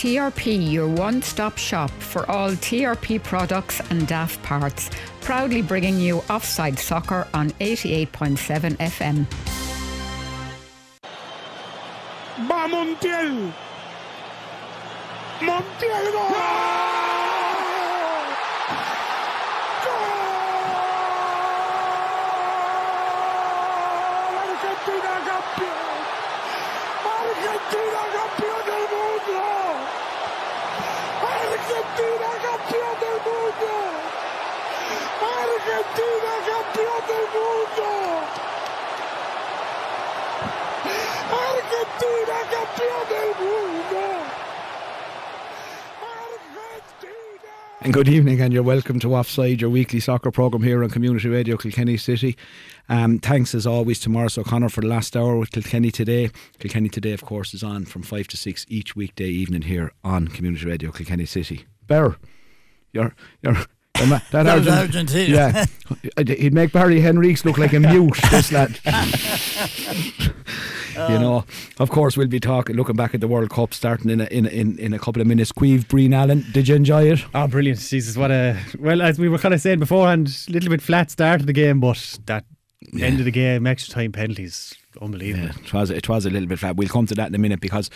TRP, your one stop shop for all TRP products and DAF parts, proudly bringing you offside soccer on 88.7 FM. Va Montiel. Montiel gol. ¡Gol! Argentina campeón. Argentina campeón del mundo. Argentina campeón del mundo. Argentina campeón del mundo. Argentina campeón del mundo. And good evening, and you're welcome to Offside, your weekly soccer programme here on Community Radio Kilkenny City. Um, thanks as always to Morris O'Connor for the last hour with Kilkenny Today. Kilkenny Today, of course, is on from 5 to 6 each weekday evening here on Community Radio Kilkenny City. Bear, you're. you're the ma- that That was Argent- Argentina. Yeah, he'd make Barry Henriques look like a mute. this lad, you know. Of course, we'll be talking, looking back at the World Cup, starting in a, in in, in a couple of minutes. Queeve, Breen Allen, did you enjoy it? Oh, brilliant. Jesus, what a. Well, as we were kind of saying beforehand, a little bit flat start of the game, but that end of the game, extra time penalties, unbelievable. Yeah, it was it was a little bit flat. We'll come to that in a minute because,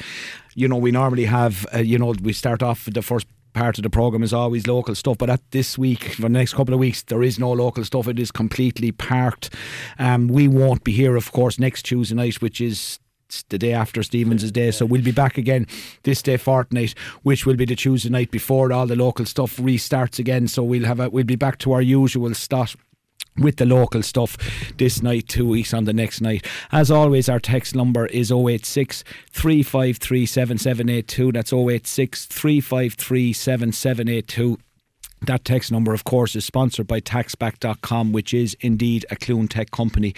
you know, we normally have, uh, you know, we start off with the first part of the program is always local stuff, but at this week for the next couple of weeks there is no local stuff. It is completely parked. Um, we won't be here, of course, next Tuesday night, which is the day after Stephen's day. So we'll be back again this day fortnight, which will be the Tuesday night before all the local stuff restarts again. So we'll have a, we'll be back to our usual slot with the local stuff this night, two weeks on the next night. As always, our text number is 086 353 7782. That's 086 353 7782. That text number, of course, is sponsored by taxback.com, which is indeed a Clune Tech company.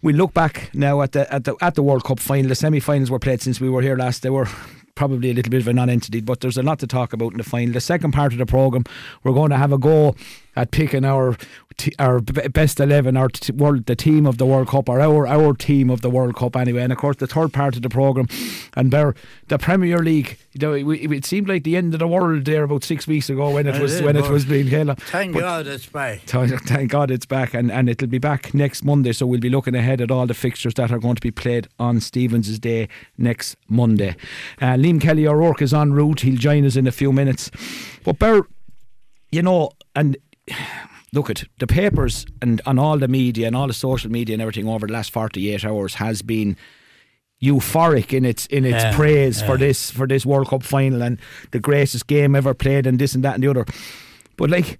We look back now at the at the at the World Cup final. The semi-finals were played since we were here last. They were probably a little bit of a non-entity, but there's a lot to talk about in the final. The second part of the program, we're going to have a go at picking our t- our best eleven, our t- world, the team of the World Cup, or our our team of the World Cup anyway. And of course, the third part of the program, and Bear, the Premier League. You know, it, it seemed like the end of the world there about six weeks ago when it It was when it was being held. Thank But- God it's back. Thank thank God it's back, and, and it'll be back next Monday. So we'll be looking ahead at all the fixtures that are going to be played on Stephen's Day next Monday. Uh, Liam Kelly O'Rourke is en route. He'll join us in a few minutes. But Bear, you know, and look at the papers and on all the media and all the social media and everything over the last forty eight hours has been euphoric in its in its Yeah, praise for this for this World Cup final and the greatest game ever played and this and that and the other. But like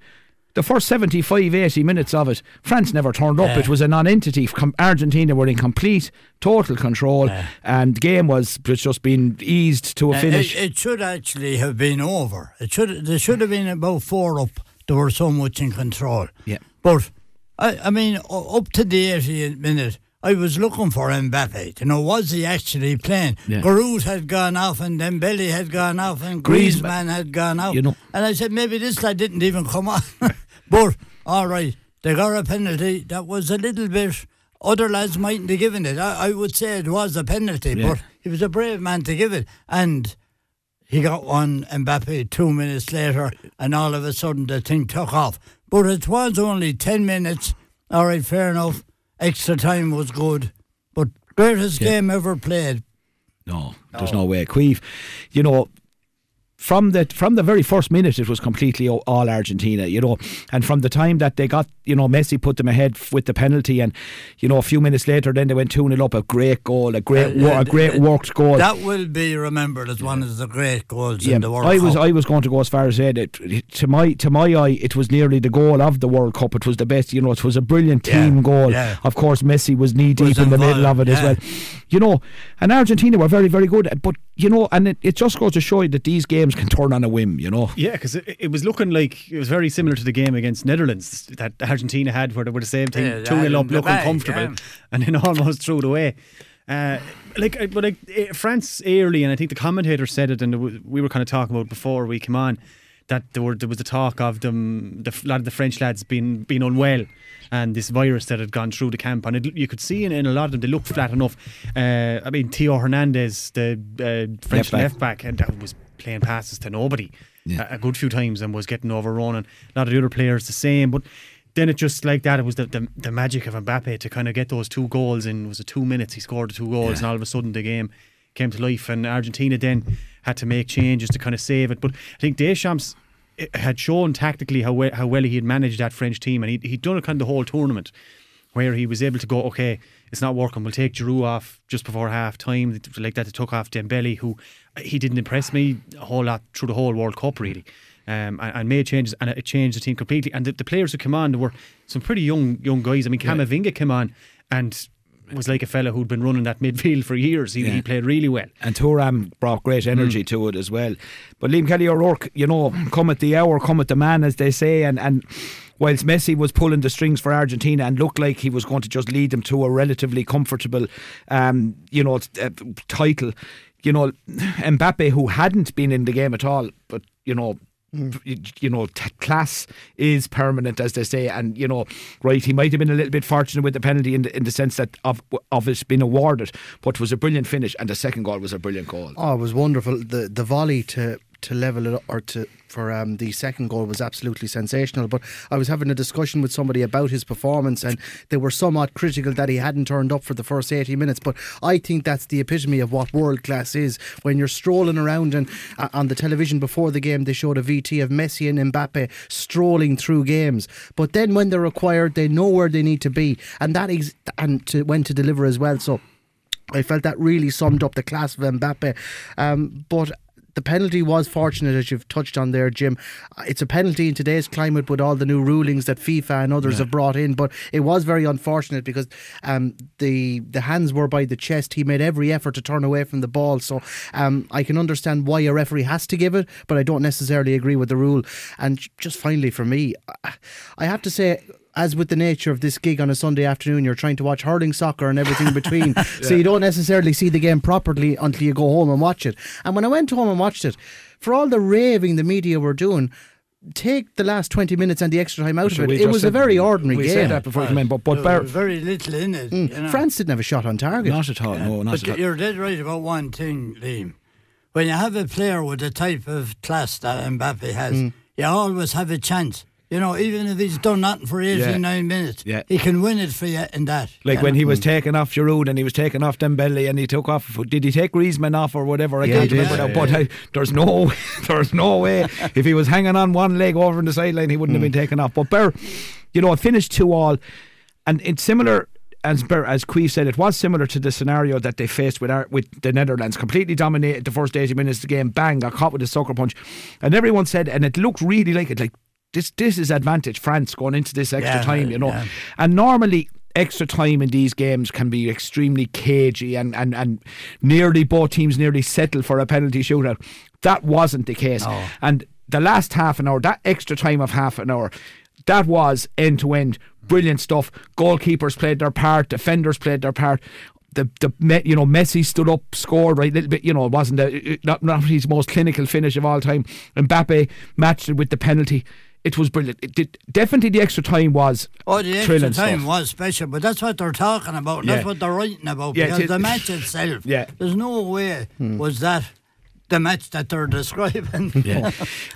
the first 75, 80 minutes of it, France never turned up. Yeah. It was a non-entity. Argentina were in complete, total control, and the game was was just being eased to a Uh, finish. It, it should actually have been over. It should. There should have been about four up. They were so much in control. Yeah. But I, I mean, up to the 80th minute, I was looking for Mbappe. You know, was he actually playing? Yeah. Giroud had gone off, and then Dembele had gone off, and Griezmann- Griezmann had gone off. You know- and I said maybe this lad didn't even come on. but all right, they got a penalty. That was a little bit. Other lads mightn't have given it. I, I would say it was a penalty, Yeah. but he was a brave man to give it, and he got one Mbappe two minutes later, and all of a sudden the thing took off. But it was only 10 minutes. All right, fair enough. Extra time was good. But greatest Yeah. game ever played. No, there's no way. Queeve, you know, from the from the very first minute, it was completely all Argentina, you know, and from the time that they got, you know, Messi put them ahead with the penalty, and you know, a few minutes later, then they went two 0 up. A great goal, a great, wo- a great worked goal. That will be remembered as one of the great goals Yeah, in the World I was Cup. I was going to go as far as saying it to my to my eye it was nearly the goal of the World Cup. It was the best, you know. It was a brilliant Yeah, team goal. yeah. Of course, Messi was knee deep Was in the middle of involved, it as well. You know, and Argentina were very very good. But you know, and it, it just goes to show you that these games can turn on a whim. You know. Yeah, because it, it was looking like it was very similar to the game against Netherlands that Argentina had, where they were the same thing, Yeah, two 0 up, looking back, comfortable, yeah. and then almost threw it away. Uh, like, uh, but like eh, France early, and I think the commentator said it, and we were kind of talking about it before we came on that there were there was a talk of them, the f- lot of the French lads being being unwell. And this virus that had gone through the camp, and it, you could see in, in a lot of them, they looked flat enough. Uh, I mean, Theo Hernandez, the uh, French Left back. and that was playing passes to nobody Yeah. a, a good few times and was getting overrun, and a lot of the other players the same. But then it just like that, it was the, the, the magic of Mbappe to kind of get those two goals in. Was it two minutes? He scored the two goals, and all of a sudden the game came to life. And Argentina then had to make changes to kind of save it. But I think Deschamps had shown tactically how well, how well he had managed that French team, and he he'd done it kind of the whole tournament where he was able to go, okay, it's not working. We'll take Giroud off just before half time, like that. They took off Dembele, who he didn't impress me a whole lot through the whole World Cup, really. Um, and, and made changes, and it changed the team completely. And the, the players who came on were some pretty young young guys. I mean, Camavinga came on and was like a fella who'd been running that midfield for years. He, Yeah. he played really well. And Thuram brought great energy to it as well. But Liam Kelly O'Rourke, you know, come at the hour, come at the man, as they say. And, and whilst Messi was pulling the strings for Argentina and looked like he was going to just lead them to a relatively comfortable, um, you know, uh, title, you know, Mbappe, who hadn't been in the game at all, but, you know, you- know, t- class is permanent, as they say, and you know, right, he might have been a little bit fortunate with the penalty in the, in the sense that of of it being awarded, but it was a brilliant finish, and the second goal was a brilliant goal. Oh, it was wonderful. The the volley to to level it or to for um, the second goal was absolutely sensational. But I was having a discussion with somebody about his performance, and they were somewhat critical that he hadn't turned up for the first eighty minutes. But I think that's the epitome of what world class is. When you're strolling around and uh, on the television before the game, they showed a VT of Messi and Mbappe strolling through games. But then when they're required, they know where they need to be, and that is and to when to deliver as well. So. I felt that really summed up the class of Mbappe. Um, but the penalty was fortunate, as you've touched on there, Jim. Uh, It's a penalty in today's climate with all the new rulings that FIFA and others have brought in, but it was very unfortunate because um, the the hands were by the chest. He made every effort to turn away from the ball, so um, I can understand why a referee has to give it, but I don't necessarily agree with the rule. And just finally, for me, I have to say as with the nature of this gig on a Sunday afternoon, you're trying to watch hurling soccer and everything in between. So you don't necessarily see the game properly until you go home and watch it. And when I went home and watched it, for all the raving the media were doing, take the last 20 minutes and the extra time out So of it. It was a very ordinary we game. said that before you came in, but, but There Bar- was very little in it. you know. France didn't have a shot on target. not at all, no, not but at all. you're dead right about one thing, Liam. When you have a player with the type of class that Mbappe has, Mm. you always have a chance. You know, even if he's done nothing for 89 minutes, Yeah. he can win it for you in that. Like when know. he was mm. taking off Giroud and he was taking off Dembele and he took off. Did he take Griezmann off or whatever? I Yeah, can't he did, remember yeah, now. But I, there's no, there's no way if he was hanging on one leg over in the sideline, he wouldn't have been mm. taken off. But Bear, you know, it finished two all, and it's similar. As Ber, as Queeve said, it was similar to the scenario that they faced with our, with the Netherlands. Completely dominated the first eighty minutes of the game. Bang, got caught with a sucker punch, and everyone said, and it looked really like it. Like this, this is advantage France going into this extra Yeah, time. You know, yeah. and normally extra time in these games can be extremely cagey and, and, and nearly both teams nearly settle for a penalty shootout. That wasn't the case. And the last half an hour, that extra time of half an hour, that was end to end brilliant stuff. Goalkeepers played their part, defenders played their part. The the you know Messi stood up, scored right a little bit. You know it wasn't a, not not his most clinical finish of all time. Mbappe matched it with the penalty. It was brilliant. It did, definitely the extra time was Oh, the extra time stuff. was special, but that's what they're talking about. and That's what they're writing about. Yeah, because it- the match itself, Yeah. there's no way hmm. was that the match that they're describing. Yeah.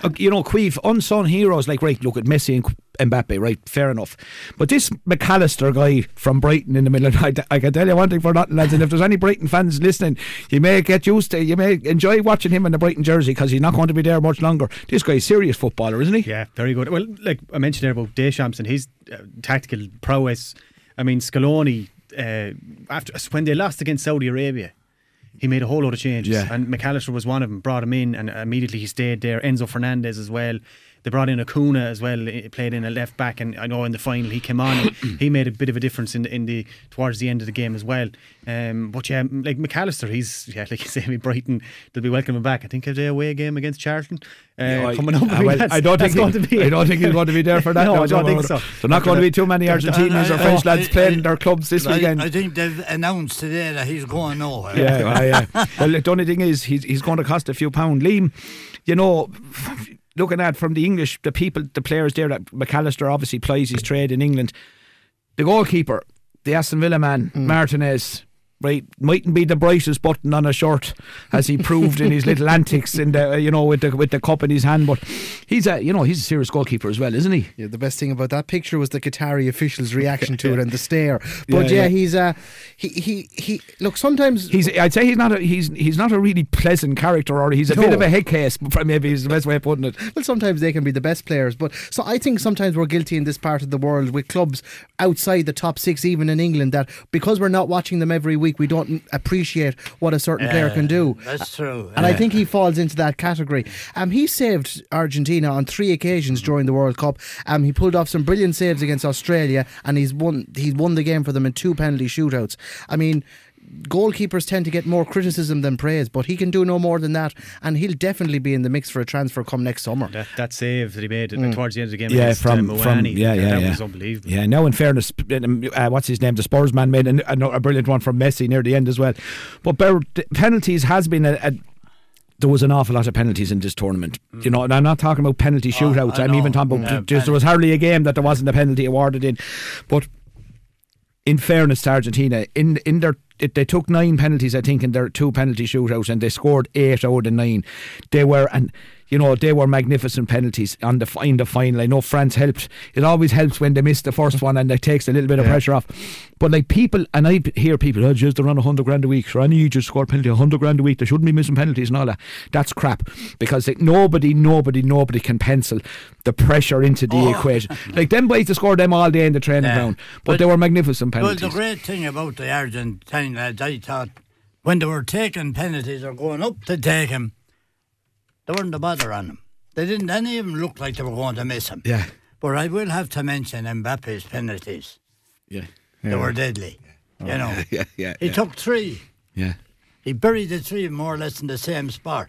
Uh, you know, Queeve, unsung heroes like, right, look at Messi and Qu- Mbappe, right, fair enough. But this Mac Allister guy from Brighton in the middle, of night—I can tell you one thing for nothing, lads, and if there's any Brighton fans listening, you may get used to, you may enjoy watching him in the Brighton jersey because he's not going to be there much longer. This guy's a serious footballer, isn't he? Yeah, very good. Well, like I mentioned there about Deschamps and his uh, tactical prowess. I mean, Scaloni, uh, after when they lost against Saudi Arabia, he made a whole lot of changes. Yeah. And Mac Allister was one of them, brought him in, and immediately he stayed there. Enzo Fernandez as well. They brought in Acuna as well, eh, played in a left back, and I know in the final he came on. and he made a bit of a difference in the, in the towards the end of the game as well. Um, but yeah, like Mac Allister, he's yeah, like you say, with Brighton, they'll be welcoming back. I think a day away game against Charlton uh, Yeah, I- coming up. uh, I, well, I don't that's think going to be. I don't think he's going to be there for that. no, No, I don't no, think so. no. There's not going to be too many Argentinians or French lads playing their clubs this I, weekend. I think they've announced today that he's going nowhere. Yeah, aye, yeah. Well, the only thing is, he's he's going to cost a few pound. Liam, you know, looking at from the English, the people, the players there, that Mac Allister obviously plies his trade in England. The goalkeeper, the Aston Villa man, mm. Martinez. Right, mightn't be the brightest button on a shirt, as he proved in his little antics in the you know with the with the cup in his hand. But he's a you know he's a serious goalkeeper as well, isn't he? Yeah, the best thing about that picture was the Qatari officials' reaction to it and the stare. But Yeah, yeah, yeah. he's uh, he he he. Look, sometimes He's I'd say he's not a he's he's not a really pleasant character, or he's a No. bit of a head case. Maybe is the best way of putting it. Well, sometimes they can be the best players, but so I think sometimes we're guilty in this part of the world with clubs outside the top six, even in England, that because we're not watching them every week, we don't appreciate what a certain player can do. That's true. And I think he falls into that category. Um, he saved Argentina on three occasions during the World Cup. Um, he pulled off some brilliant saves against Australia, and he's won. He's won the game for them in two penalty shootouts. I mean. Goalkeepers tend to get more criticism than praise, but he can do no more than that, and he'll definitely be in the mix for a transfer come next summer. That, that save that he made Mm. towards the end of the game Yeah, against from uh, from Muani, yeah yeah that yeah. was unbelievable. Yeah, now in fairness, uh, what's his name? The Spurs man made a, a, a brilliant one from Messi near the end as well. But Bear, penalties has been a, a there was an awful lot of penalties in this tournament. You know, and I'm not talking about penalty shootouts. I I'm know. even talking about Yeah, just there was hardly a game that there wasn't a penalty awarded in. But in fairness to Argentina, in in their it, they took nine penalties, I think, in their two penalty shootouts, and they scored eight out of nine. They were and. You know they were magnificent penalties on the in the final. I know France helped. It always helps when they miss the first one and it takes a little bit of pressure off. But like people, and I hear people, oh, just they're on a hundred grand a week. Sure, I need you just score a penalty, a hundred grand a week. They shouldn't be missing penalties and all that. That's crap because like, nobody, nobody, nobody can pencil the pressure into the oh. equation. Like them boys, they score them all day in the training Yeah. ground, but, But- they were magnificent penalties. Well, the great thing about the Argentine lads, I thought, when they were taking penalties or going up to take them, they weren't a bother on them. They didn't any of them look like they were going to miss them. yeah, But I will have to mention Mbappe's penalties. yeah, They were deadly. You oh, know, yeah, yeah, he yeah. took three. yeah. He buried the three more or less in the same spot.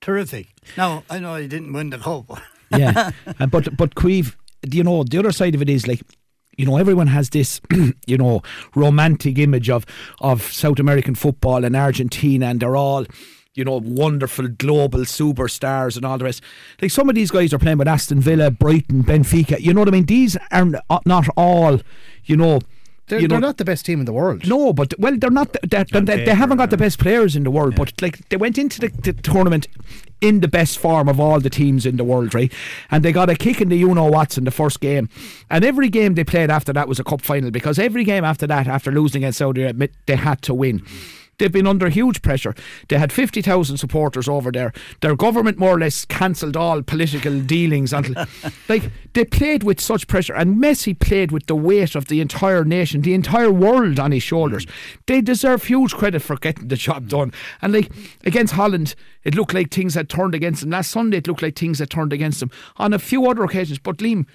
Terrific. Now, I know he didn't win the cup. yeah. And but but Queeve, you know, the other side of it is like. You know, everyone has this, you know, romantic image of of South American football and Argentina, and they're all, you know, wonderful global superstars and all the rest. Like some of these guys are playing with Aston Villa, Brighton, Benfica. You know what I mean? These are uh, not all, you know. They're, you know, they're not the best team in the world. no, but well, they're not. They're, they they, they haven't got the best players in the world, but like they went into the, the tournament in the best form of all the teams in the world, right? And they got a kick in the you know what's in the first game, and every game they played after that was a cup final because every game after that, after losing against Saudi Arabia, they had to win. They've been under huge pressure. They had 50,000 supporters over there. Their government more or less cancelled all political dealings. Until, like, they played with such pressure. And Messi played with the weight of the entire nation, the entire world on his shoulders. They deserve huge credit for getting the job mm. done. And, like, against Holland, it looked like things had turned against them. Last Sunday, it looked like things had turned against them. On a few other occasions. But, Liam,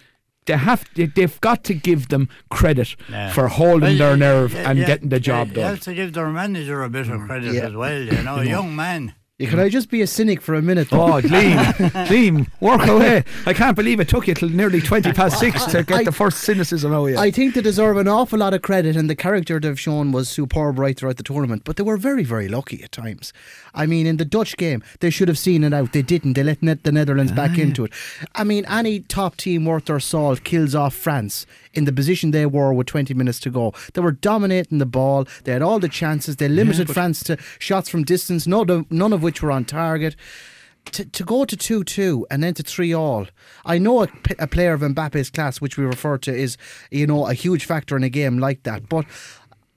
they have they, they've got to give them credit for holding their nerve and getting the job You done. have to give their manager a bit of mm. credit Yeah. as well. You know, a young man. Yeah, Can I just be a cynic for a minute? though? Oh, Liam, Liam, work away. I can't believe it took you till nearly 20 past six to get I- the first cynicism out of you. I think they deserve an awful lot of credit, and the character they've shown was superb right throughout the tournament. But they were very, very lucky at times. I mean, in the Dutch game, they should have seen it out. They didn't. They let the Netherlands back into it. I mean, any top team worth their salt kills off France in the position they were with 20 minutes to go. They were dominating the ball. They had all the chances. They limited France to shots from distance, none of, none of which were on target. To, to go to 2 2 and then to 3 all. I know a, p- a player of Mbappe's class, which we refer to, is, you know, a huge factor in a game like that. But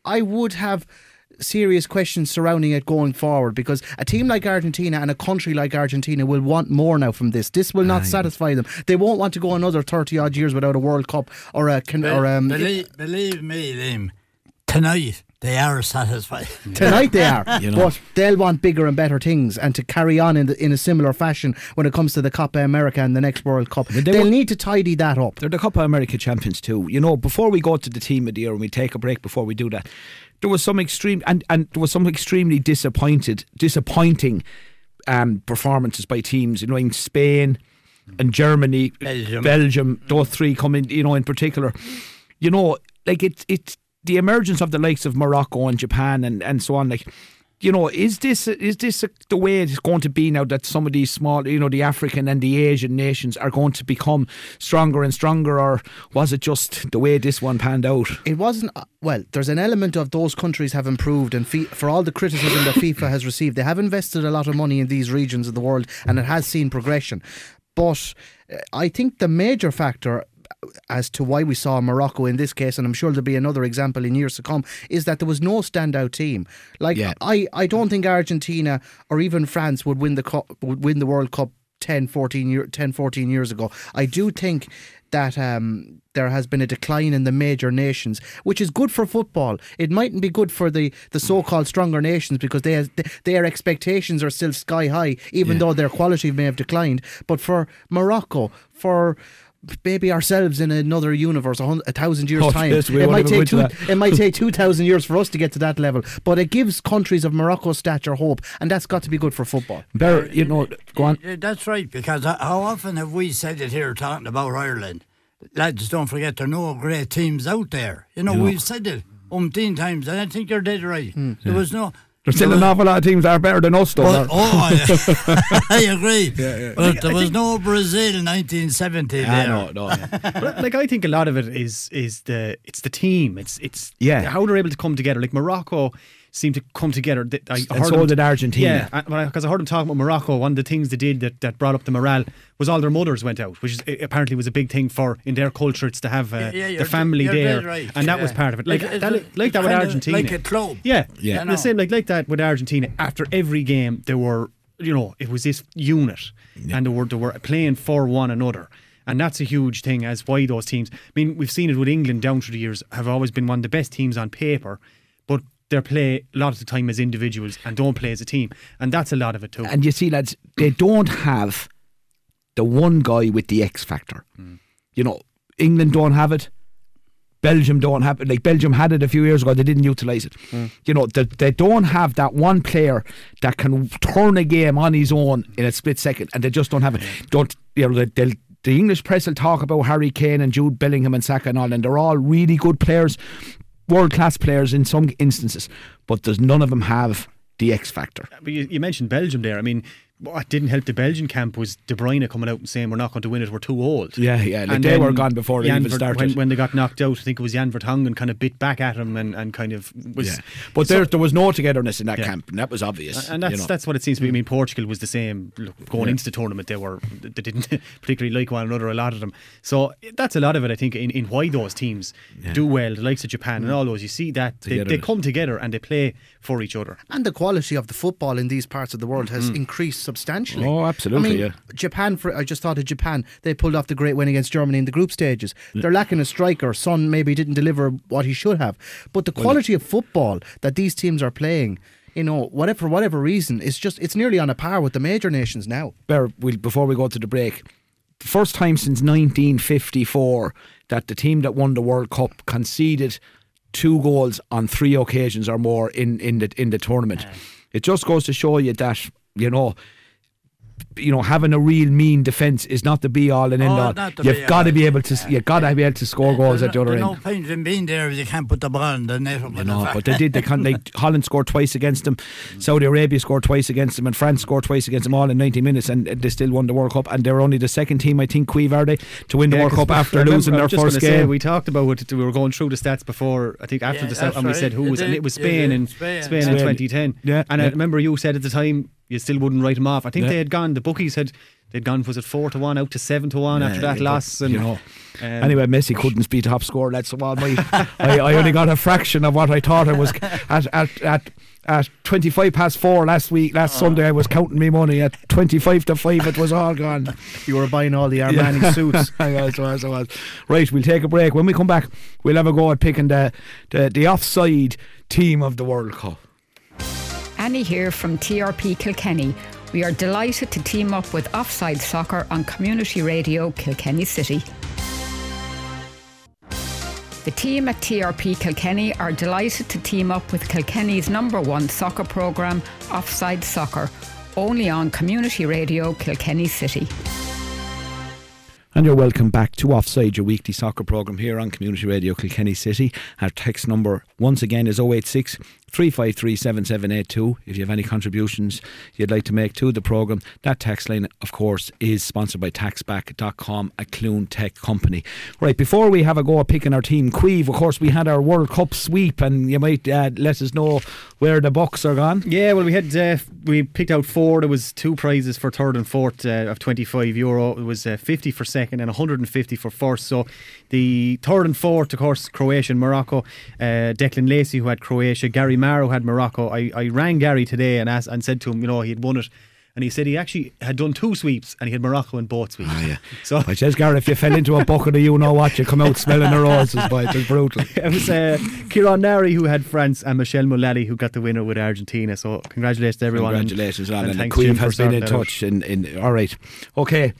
I would have serious questions surrounding it going forward because a team like Argentina and a country like Argentina will want more now from this. This will not satisfy them. They won't want to go another 30 odd years without a World Cup or a. Con- or, um, believe, believe me, Liam, tonight they are satisfied. Tonight they are, You know. but they'll want bigger and better things, and to carry on in the, in a similar fashion when it comes to the Copa America and the next World Cup. they They'll were- need to tidy that up. They're the Copa America champions too. You know, before we go to the team of the year and we take a break before we do that, there was some extreme and, and there was some extremely disappointed disappointing um, performances by teams, you know, in Spain and Germany, Belgium. Belgium, those three coming, you know, in particular. You know, like it's it's the emergence of the likes of Morocco and Japan and, and so on, like you know, is this is this the way it's going to be now that some of these small, you know, the African and the Asian nations are going to become stronger and stronger, or was it just the way this one panned out? It wasn't. uh, Well, there's an element of those countries have improved, and for all the criticism that FIFA has received, they have invested a lot of money in these regions of the world, and it has seen progression. But uh, I think the major factor as to why we saw Morocco in this case, and I'm sure there'll be another example in years to come, is that there was no standout team. Like Yeah. I, I don't think Argentina or even France would win the cup, would win the World Cup 10, 14, year, 10, 14 years ago. I do think that um, there has been a decline in the major nations, which is good for football. It mightn't be good for the, the so-called stronger nations because they has, their expectations are still sky high, even though their quality may have declined. But for Morocco, for maybe ourselves in another universe, a, hun- a thousand years Oh, time, yes, it might take two, it might take two thousand years for us to get to that level. But it gives countries of Morocco's stature hope, and that's got to be good for football. Better, you know, go on. That's right, because how often have we said it here talking about Ireland? Lads, don't forget there are no great teams out there. You know, we've said it umpteen times, and I think you're dead right. Hmm. There was no. There's still an awful lot of teams that are better than us, though. Well, oh, I, I agree. But there was no Brazil in 1970 Ah, there. no, no. But, like I think a lot of it is is the it's the team. It's it's Yeah. how they're able to come together. Like Morocco seemed to come together. I And heard so them- did Argentina. Yeah, because I heard them talking about Morocco. One of the things they did that, that brought up the morale was all their mothers went out, which is, uh, apparently was a big thing for in their culture. It's to have uh, Yeah, yeah, the family you're there, right. and that was part of it. Like It's- that, it's- like that with Argentina, like a club. Yeah, Yeah. And the same like like that with Argentina. After every game, they were you know it was this unit, and they were they were playing for one another. And that's a huge thing as why those teams. I mean, we've seen it with England down through the years have always been one of the best teams on paper, but they play a lot of the time as individuals and don't play as a team, and that's a lot of it too. And you see, lads, they don't have the one guy with the X factor. You know, England don't have it. Belgium don't have it. Like Belgium had it a few years ago, they didn't utilise it. You know, they, they don't have that one player that can turn a game on his own in a split second, and they just don't have it. Don't you know? They, they'll, the English press will talk about Harry Kane and Jude Bellingham and Saka and all, and they're all really good players, world class players in some instances, but there's none of them have the X factor. But you, you mentioned Belgium there. I mean, what didn't help the Belgian camp was De Bruyne coming out and saying we're not going to win it. We're too old. Yeah, yeah, like And they were gone before it Jan even Ver- started. When, when they got knocked out, I think it was Jan Vertonghen kind of bit back at him and, and kind of was. Yeah. But there, there was no togetherness in that Yeah. camp, and that was obvious. And that's you know. that's what it seems to be. I mean, Portugal was the same look, going Yeah. into the tournament. They were they didn't particularly like one another. A lot of them. So that's a lot of it. I think in, in why those teams do well. The likes of Japan and mm. all those. You see that they, they come together and they play for each other. And the quality of the football in these parts of the world has mm-hmm. increased substantially. Oh, absolutely, I mean, yeah. Japan, for I just thought of Japan. They pulled off the great win against Germany in the group stages. They're lacking a striker. Son maybe didn't deliver what he should have. But the quality of football that these teams are playing, you know, whatever for whatever reason, it's just it's nearly on a par with the major nations now. Bear, we'll, before we go to the break, the first time since 1954 that the team that won the World Cup conceded two goals on three occasions or more in, in the in the tournament. It just goes to show you that you know. You know, having a real mean defence is not the be all and end Oh, all. You've got to be able to. You've got to be able to score goals at the other end. no point in being there if you can't put the ball in the net. You know, but they did. They can. Like Holland scored twice against them, Saudi Arabia scored twice against them, and France scored twice against them all in 90 minutes, and they still won the World Cup. And they were only the second team, I think, Queeve are to win the Yeah, World 'cause Cup after remember- losing their first gonna say, game. we talked about it. We were going through the stats before. I think after Yeah, the stats, that's and we said who You was, and it was Spain did. in Spain. Spain, in 2010. Yeah, and I remember you said at the time you still wouldn't write them off. I think Yeah. they had gone. The bookies had they'd gone. Was it four to one out to seven to one after that loss? And you know. um, Anyway, Messi couldn't be top scorer. That's all my. I, I only got a fraction of what I thought I was at at at. At 25 past four last week, last Oh. Sunday, I was counting me money. At 25 to 5, it was all gone. You were buying all the Armani suits. I was, I was, I was. Right, we'll take a break. When we come back, we'll have a go at picking the, the, the offside team of the World Cup. Annie here from TRP Kilkenny. We are delighted to team up with Offside Soccer on Community Radio Kilkenny City. The team at TRP Kilkenny are delighted to team up with Kilkenny's number one soccer programme, Offside Soccer, only on Community Radio Kilkenny City. And you're welcome back to Offside, your weekly soccer programme here on Community Radio Kilkenny City. Our text number once again is 086 3537782 if you have any contributions you'd like to make to the programme. That text line, of course, is sponsored by taxback.com, a Clune Tech company. Right, before we have a go at picking our team, Queeve, of course, we had our World Cup sweep, and you might uh, let us know where the bucks are gone. Yeah, well, we had uh, we picked out four. There was two prizes for third and fourth uh, of twenty five euro. It was uh, fifty for second and one hundred and fifty for first. So the third and fourth, of course, Croatia and Morocco. Uh, Declan Lacey, who had Croatia, Gary Marrow had Morocco. I, I rang Gary today and asked and said to him, you know, he had won it. And he said he actually had done two sweeps and he had Morocco in both sweeps. Oh, yeah. So But says Gareth, if you fell into a bucket of you know what, you come out smelling the roses, boy. It was brutal. it was uh, Kieran Nari who had France and Michelle Mullally who got the winner with Argentina. So congratulations to everyone. and- Congratulations, Alan. and And, the Queen Jim, has been in touch. All right. Okay.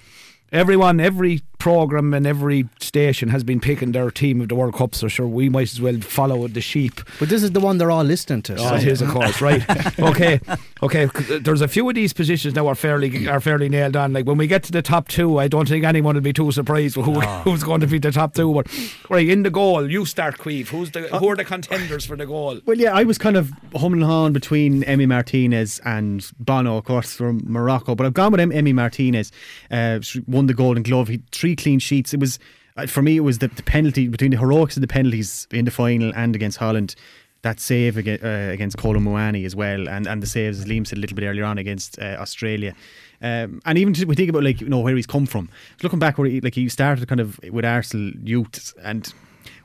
Everyone, every programme and every station has been picking their team of the World Cup, so sure, we might as well follow the sheep. But this is the one they're all listening to. Oh, it is, of course, right? okay, okay. There's a few of these positions now are fairly are fairly nailed on. Like when we get to the top two, I don't think anyone will be too surprised with who, who's going to be the top two. But right in the goal, you start, Queeve. Who's the who are the contenders for the goal? Well, yeah, I was kind of humming and hawing between Emi Martinez and Bono, of course, from Morocco. But I've gone with Em- Emi Martinez. Uh, she won the Golden Glove. He three clean sheets. It was uh, for me. It was the, the penalty between the heroics of the penalties in the final and against Holland. That save against, uh, against Kolo Muani as well, and, and the saves as Liam said a little bit earlier on against uh, Australia. Um, and even to, we think about like you know where he's come from. Looking back, where he, like he started kind of with Arsenal youth and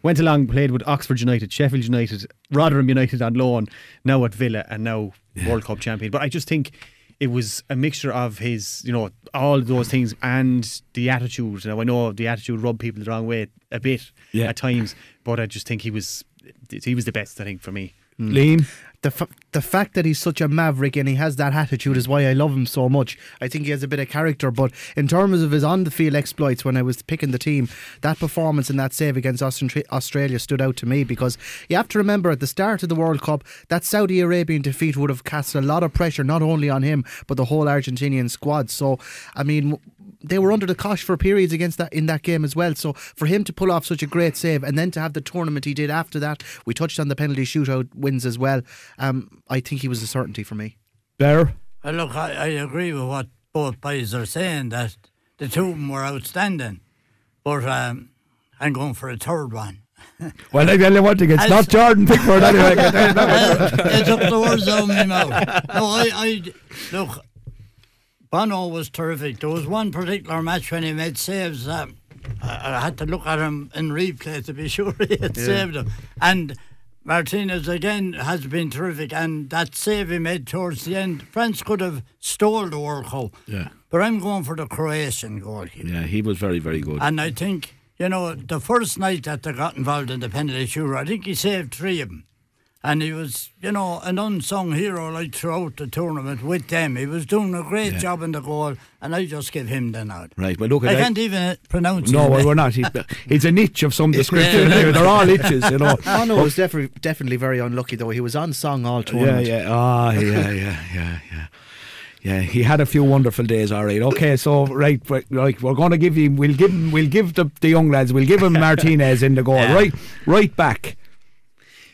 went along, played with Oxford United, Sheffield United, Rotherham United on loan, now at Villa, and now World Cup champion. But I just think it was a mixture of his, you know, all those things and the attitude. Now I know the attitude rubbed people the wrong way a bit Yeah. at times, but I just think he was he was the best. I think for me. Liam. The f- the fact that he's such a maverick and he has that attitude is why I love him so much. I think he has a bit of character, but in terms of his on the field exploits, when I was picking the team, that performance and that save against Australia stood out to me because you have to remember at the start of the World Cup that Saudi Arabian defeat would have cast a lot of pressure not only on him but the whole Argentinian squad. So I mean. They were under the cosh for periods against that in that game as well. So for him to pull off such a great save and then to have the tournament he did after that, we touched on the penalty shootout wins as well. Um, I think he was a certainty for me. Bear. Well, look, I, I agree with what both boys are saying that the two of them were outstanding, but um, I'm going for a third one. Well, I tell you one thing, it's As- not Jordan Pickford anyway. I can tell you that much. Well, it took the words out of my mouth. No, I, I look. Bono was terrific. There was one particular match when he made saves. Um, I, I had to look at him in replay to be sure he had saved them. And Martinez again has been terrific. And that save he made towards the end, France could have stole the World Cup. Yeah. But I'm going for the Croatian goalkeeper. Yeah, he was very, very good. And I think, you know, the first night that they got involved in the penalty shooter, I think he saved three of them. And he was, you know, an unsung hero like throughout the tournament with them. He was doing a great Yeah. job in the goal, and I just give him the nod. Right, but look at I can't even pronounce No, his well, we're not. He's, he's a niche of some description. anyway. They're all niches, you know. Oh no, it was definitely definitely very unlucky though. He was unsung all Yeah, tournament. yeah. yeah, Ah, yeah, yeah, yeah, yeah. Yeah, he had a few wonderful days. All right, okay. So right, right, right we're going to give him. We'll give him. We'll give the, the young lads. We'll give him Martinez in the goal. Yeah. Right, right back.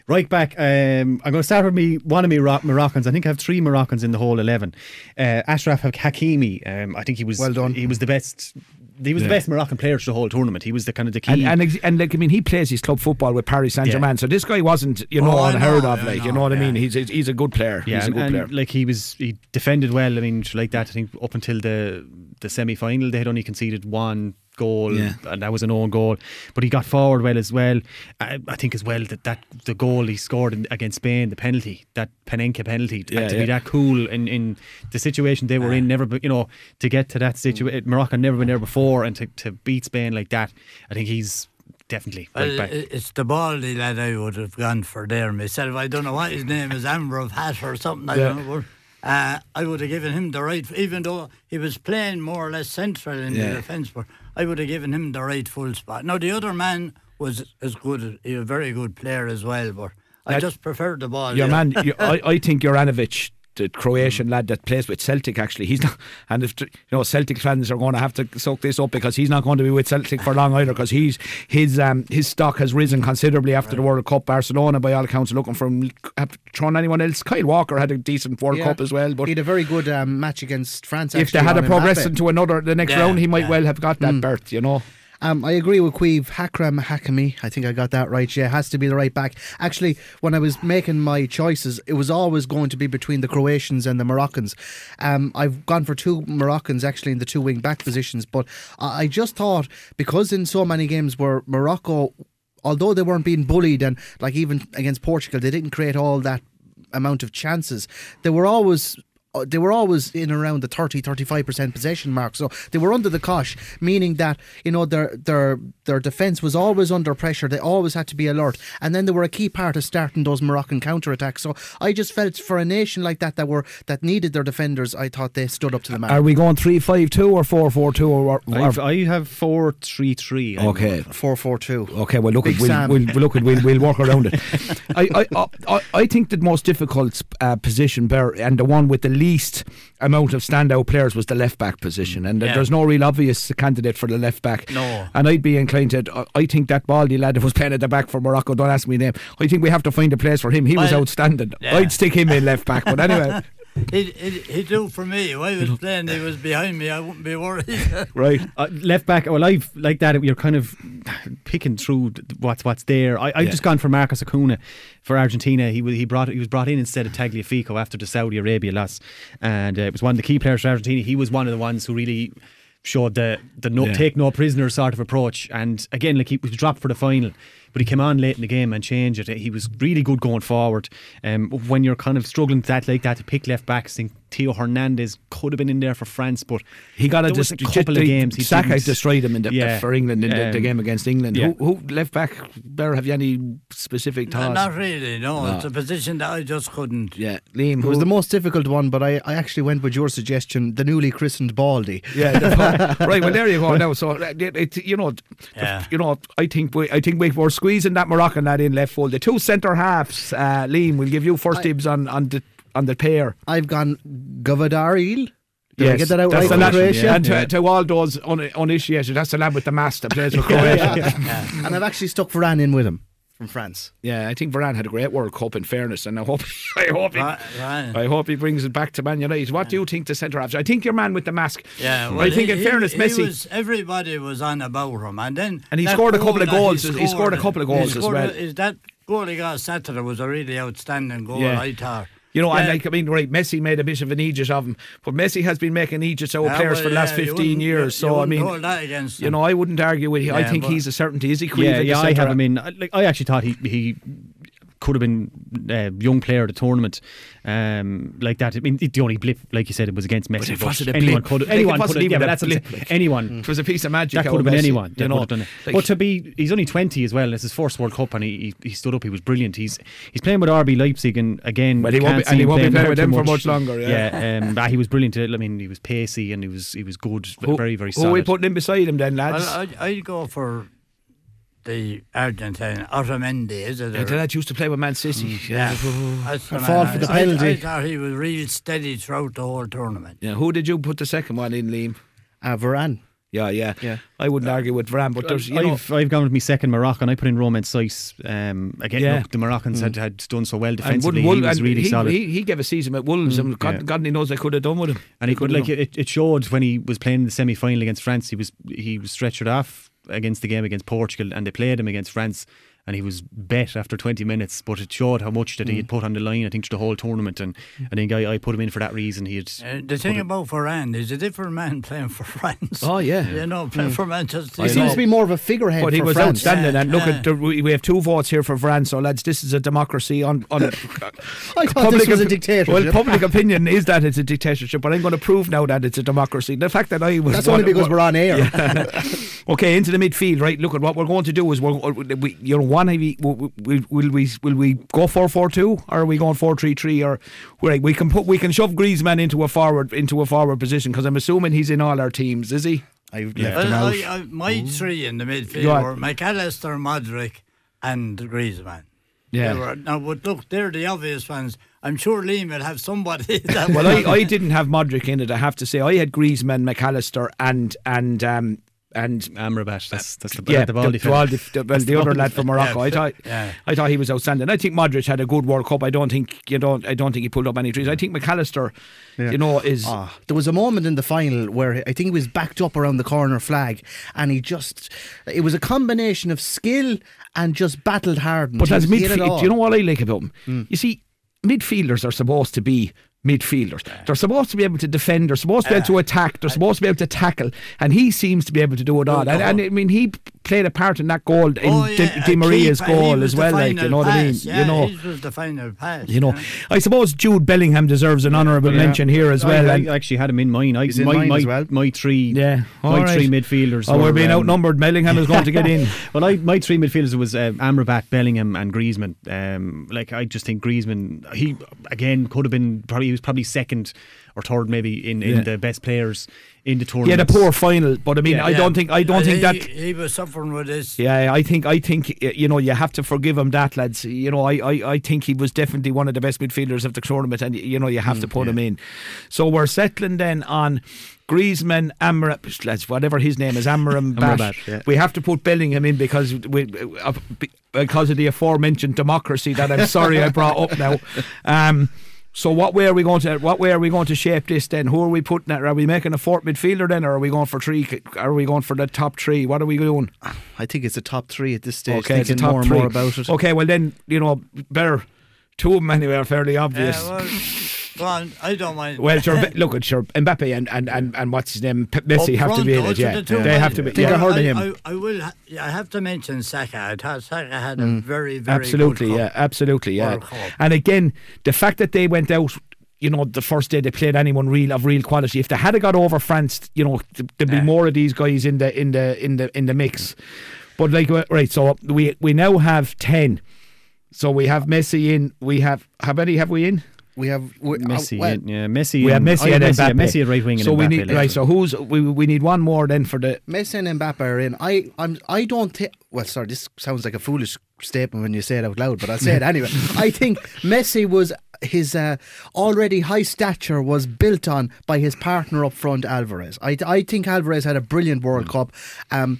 Right back, um, I'm going to start with me one of me Moroc- Moroccans. I think I have three Moroccans in the whole eleven. Uh, Achraf Hakimi. Um, I think he was Well done. He was the best. He was Yeah. the best Moroccan player through the whole tournament. He was the kind of the key. And and, ex- and like I mean, he plays his club football with Paris Saint Germain. Yeah. So this guy wasn't, you know, Oh, unheard know, of. I Like you know, know what I mean? He's he's he's a good player. yeah, he's a and, good and, player. like he was, he defended well. I mean, like that. I think up until the the semi final, they had only conceded one goal, Yeah. and that was an own goal. But he got forward well as well. I, I think as well that, that the goal he scored in, against Spain, the penalty, that Panenka penalty, Yeah, to yeah. be that cool in, in the situation they were in, ah. never, you know, to get to that mm. situation, eh, Morocco had never been there before, and to, to beat Spain like that, I think he's definitely Well, right it's the baldy lad I would have gone for there myself. I don't know what his name is, Amber of Hat or something. I Yeah. don't know. Uh, I would have given him the right, even though he was playing more or less central in Yeah. the defence. But I would have given him the right full spot. Now the other man was as good, a very good player as well. But I just preferred the ball. Your yeah. man, you, I, I think Juranovic the Croatian lad that plays with Celtic. Actually, he's not. And if you know Celtic fans are going to have to soak this up because he's not going to be with Celtic for long either. Because he's his um his stock has risen considerably after the World Cup. Barcelona, by all accounts, looking for him. Have thrown anyone else? Kyle Walker had a decent World Yeah. Cup as well, but he had a very good um, match against France. if they had on a progress Mbappe. into another the next Yeah, round, he might yeah. well have got that berth. You know. Um, I agree with Queeve. Hakram Hakami, I think I got that right. Yeah, has to be the right back. Actually, when I was making my choices, it was always going to be between the Croatians and the Moroccans. Um, I've gone for two Moroccans actually in the two wing back positions, but I just thought because in so many games where Morocco, although they weren't being bullied and like even against Portugal, they didn't create all that amount of chances. They were always they were always in around the 30 35% possession mark so they were under the cosh meaning that you know their their their defense was always under pressure they always had to be alert and then they were a key part of starting those Moroccan counter attacks so I just felt for a nation like that that were that needed their defenders I thought they stood up to the mark Are we going three five two or four four two or? or I've, I have four three three. I'm okay. 4-4-2 Okay, well look, Big at, we'll, Sam. we'll, we'll look at we'll, we'll work around it. I, I, I, I think the most difficult uh, position, Bear, and the one with the least amount of standout players was the left back position, and Yeah. there's no real obvious candidate for the left back. No. and I'd be inclined to. I- think that Baldy lad that was playing at the back for Morocco. Don't ask me name. I think we have to find a place for him. He was outstanding. yeah. I'd stick him in left back, but anyway, He, he, he do for me. If I was playing, he was behind me. I wouldn't be worried. right. Uh, left back, well, I've like that. You're kind of picking through what's what's there. I, I've Yeah. just gone for Marcus Acuna for Argentina. He was he brought he was brought in instead of Tagliafico after the Saudi Arabia loss, and uh, it was one of the key players for Argentina. He was one of the ones who really showed the the no, Yeah. take no prisoner sort of approach. And again, like he was dropped for the final, but he came on late in the game and changed it. He was really good going forward. Um, when you're kind of struggling that like that to pick left backs, think Theo Hernandez could have been in there for France, but He got a, dis- a couple of games. He Saka didn't- destroyed him in the, Yeah. for England in the, the Um, game against England. yeah. Who, who left back? Bear, have you any specific No, not really. No, No. it's a position that I just couldn't. Yeah, Liam. it was the most difficult one but I, I actually went with your suggestion the newly christened Baldy Yeah, right. Well, there you go. Now, so uh, it, it, you know, the- Yeah. you know, I think we, I think we were squeezing that Moroccan lad in left full. The two centre halves, uh, Liam, we'll give you first dibs on on the on the pair. I've gone Gavadaril did I get that out that's right the for lad, Croatia? And to, to all those un, uninitiated, that's the lad with the mask that plays for Croatia. and I've actually stuck Varane in with him from France yeah, I think Varane had a great World Cup. In fairness, and I hope, I hope, he, Right, right. I hope he brings it back to Man United. What do you think the centre halves? I think your man with the mask. Yeah, well, I think he- in fairness, he Messi. was- everybody was on about him, and then And he scored a couple of that goals as- he scored a couple of goals as scored well. a- Is that goal he got Saturday was a really outstanding goal? Yeah. I thought. You know, and Yeah. like I mean, right? Messi made a bit of an aegis of him, but Messi has been making aegis out of Yeah, players well, for the last yeah, fifteen years. you So I mean, hold that against you know, I wouldn't argue with. I Yeah, think he's a certainty. Is he? Yeah, yeah, I have him. I- Like, I actually thought he he could have been a young player of the tournament, um, like that. I mean, the only blip, like you said, it was against Messi. it wasn't a anyone could. Like, Anyone could. have even Yeah, but a that's blip, like. anyone. It was a piece of magic. That could have been Messi, anyone. That You know, done it. Like, but to be, he's only twenty as well. It's his first World Cup, and he, he he stood up. He was brilliant. He's he's playing with RB Leipzig, and again, Well, he won't be- and he won't be playing there with too them for much longer, yeah. yeah um, but he was brilliant. I mean, he was pacey and he was he was good. who, very very who solid. are we putting in beside him then, lads? Well, I'd, I'd go for the Argentine Otamendi. Is it? Yeah, the lad used to play with Man City. Yeah. That's the I for the I- I- penalty. I, thought he was real steady throughout the whole tournament. yeah. Who did you put the second one in, Liam? uh, Varane Yeah, yeah, Yeah. I wouldn't argue with Varane, but there's, you I've, I've gone with me second Moroccan. I put in Roman Saiss. Um, again, Yeah. look, the Moroccans had, had done so well and defensively. wouldn't he was and really he, solid. he, he gave a season at Wolves, and God, yeah. God only knows they could have done with him. and he could could like it, it showed when he was playing in the semi final against France. He was he was stretchered off against the game against Portugal, and they played him against France. And he was bet after 20 minutes, but it showed how much that he Mm. had put on the line, I think, to the whole tournament. And I think I, I put him in for that reason. He had. Uh, the thing about Varane is a different man playing for France. Oh, yeah. you know, playing for Manchester. he seems to be more of a figurehead But he was France outstanding. Yeah, and look yeah. at the, we we have two votes here for Varane. So lads, this is a democracy. On, on I thought this was a dictatorship Well, public opinion is that it's a dictatorship, but I'm going to prove now that it's a democracy. The fact that I was that's only because we're on air okay into the midfield. Right, look at what we're going to do is we're we, you know one we, will we will we will we go four four two or are we going four three three or right we can put we can shove Griezmann into a forward into a forward position because I'm assuming he's in all our teams. Is he? I've Yeah. left him out I, I, my three in the midfield Go were Mac Allister, Modric, and Griezmann. Yeah. Were, now, but look, they're the obvious ones. I'm sure Liam will have somebody that Well, I, I didn't have Modric in it. I have to say, I had Griezmann, Mac Allister, and and um, and Amrabat, that's that's the, yeah, the Baldy the, Baldi- the- well, the other lad from Morocco. I thought, Yeah. I thought he was outstanding. I think Modric had a good World Cup. I don't think you don't. I don't think he pulled up any trees. I think Mac Allister, you know, is Ah, there was a moment in the final where I think he was backed up around the corner flag, and he just. It was a combination of skill and just battled hard. But as He hit it midfield, do you know what I like about him? Hmm. You see, midfielders are supposed to be midfielders. They're supposed to be able to defend. They're supposed to be able to attack. They're supposed to be able to tackle. And he seems to be able to do it all. And, and I mean, he played a part in that goal in Oh, yeah, Di a Maria's goal as well. Like you final know what I mean? Yeah, you know. his was the final pass. You know, yeah. I suppose Jude Bellingham deserves an honourable Yeah. mention here as well. I, I actually had him in mine. I, He's in my, mine my, as well. my three, Yeah, my all right. three midfielders. oh, we're were, being um, outnumbered. Bellingham is going to get in. Well, I, my three midfielders was um, Amrabat, Bellingham, and Griezmann. Um, like I just think Griezmann, he again could have been probably he was probably second or third maybe in, in Yeah. the best players in the He tournament. had a poor final, but I mean, Yeah. I don't think I don't think he, that. he was suffering with this. Yeah, I think I think you know you have to forgive him that lads. You know, I, I, I think he was definitely one of the best midfielders of the tournament, and you know you have to put him in. So we're settling then on Griezmann, Amrabat, lads, whatever his name is, Amram Amrabat, yeah. We have to put Bellingham in because we uh, because of the aforementioned democracy that I'm sorry I brought up now. Um, so what way are we going to what way are we going to shape this then? Who are we putting at? Are we making a fourth midfielder then, or are we going for three? Are we going for the top three? What are we doing? I think it's a top three at this stage. Okay, it's a top more and three. more about it. Okay, well then you know better. Two of them anyway are fairly obvious. Yeah, well, on, I don't mind. well, sure, look at sure Mbappe and, and, and, and what's his name Messi Up have to be in it. Yeah, the they have to be. I think I Yeah. heard of him. I, I will. Ha- I have to mention Saka. I Saka had a very, very absolutely, good yeah, absolutely, yeah. And again, the fact that they went out. You know, the first day they played anyone real of real quality. If they had got over France, you know, there'd be more of these guys in the in the in the in the mix. But like, uh, right, so we we now have ten. So we have Messi in. We have how many have we in? We have we, Messi, uh, well, yeah, Messi. We have and- Messi I and Messi, Mbappe. Messi at right wing. So and we need left. right. So who's we we need one more then for the Messi and Mbappe are in. I I'm I don't think. Well, sorry, this sounds like a foolish statement when you say it out loud, but I'll say it anyway. I think Messi was his uh, already high stature was built on by his partner up front, Alvarez. I I think Alvarez had a brilliant World Cup. Um,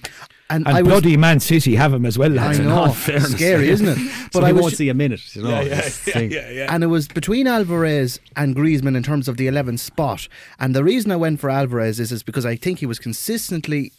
and, and I was. bloody Man City have him as well. I Lads, in know, scary, isn't it? But But I I won't see a minute. You know, this thing. and it was between Alvarez and Griezmann in terms of the 11th spot. And the reason I went for Alvarez is, is because I think he was consistently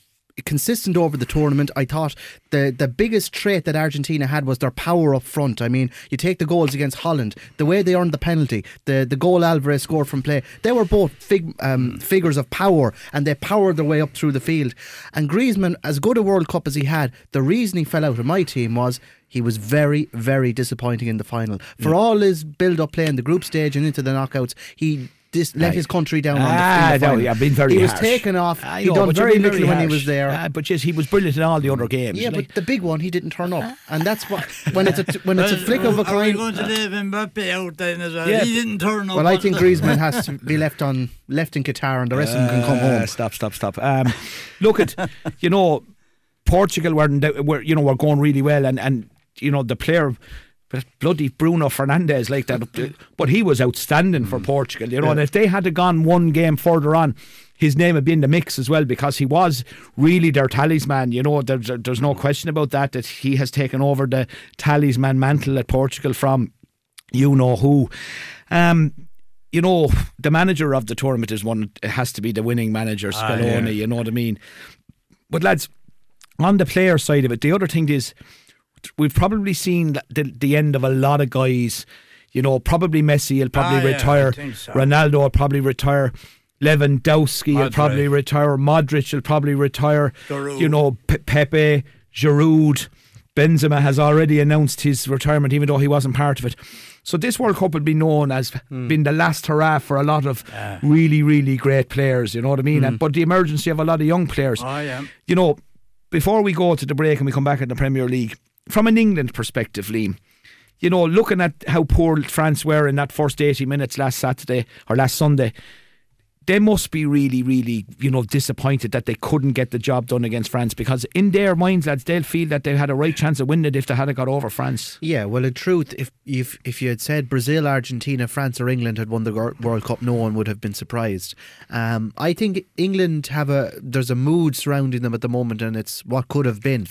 consistent over the tournament. I thought the the biggest trait that Argentina had was their power up front. I mean, you take the goals against Holland, the way they earned the penalty, the the goal Alvarez scored from play. They were both fig, um, figures of power, and they powered their way up through the field. And Griezmann, as good a World Cup as he had, the reason he fell out of my team was he was very, very disappointing in the final. For all his build-up play in the group stage and into the knockouts, he. Dis- let Aye. his country down Ah, on the, in the no, final. yeah, been very He was taken off. I He know, done but very being little when he was there. Ah, but yes, he was brilliant in all the other games. Yeah, like- but the big one he didn't turn up, and that's what when it's a when it's a flick of a coin. Are we going to leave Mbappe out then as well? Yeah. He didn't turn up. Well, I think Griezmann has to be left on left in Qatar, and the rest of them can come Uh, home. Stop, stop, stop. Um, look at, you know, Portugal were, were, you know, were going really well, and and you know the player. But bloody Bruno Fernandes like that, but he was outstanding for Portugal. You know, and if they had gone one game further on, his name would be in the mix as well because he was really their talisman. You know, there's there's no question about that. That he has taken over the talisman mantle at Portugal from you know who. Um, you know, the manager of the tournament is one. It has to be the winning manager, Scaloni. You know what I mean? But lads, on the player side of it, the other thing is we've probably seen the, the end of a lot of guys. You know, probably Messi will probably Ah, retire. think so. Ronaldo will probably retire. Lewandowski will probably retire. Modric will probably retire. Giroud. You know, Pe- Pepe, Giroud, Benzema has already announced his retirement, even though he wasn't part of it. So this World Cup will be known as hmm. being the last hurrah for a lot of ah. really, really great players. You know what I mean? Hmm. And, but the emergency of a lot of young players. Oh, yeah. You know, before we go to the break and we come back in the Premier League, from an England perspective, Liam, you know, looking at how poor France were in that first 80 minutes last Saturday or last Sunday, they must be really, really, you know, disappointed that they couldn't get the job done against France because in their minds, lads, they'll feel that they had a right chance of winning it if they had got over France. Yeah, well, in truth, if if if you had said Brazil, Argentina, France, or England had won the World Cup, no one would have been surprised. Um, I think England have a there's a mood surrounding them at the moment, and it's what could have been.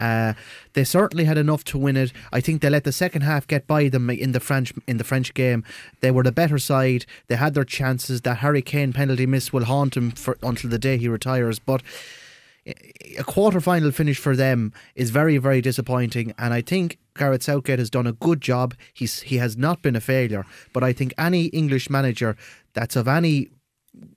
Uh, they certainly had enough to win it. I think they let the second half get by them in the French in the French game. They were the better side. They had their chances. That Harry Kane penalty miss will haunt him for, until the day he retires. But a quarter final finish for them is very very disappointing and I think Gareth Southgate has done a good job he's he has not been a failure but I think any English manager that's of any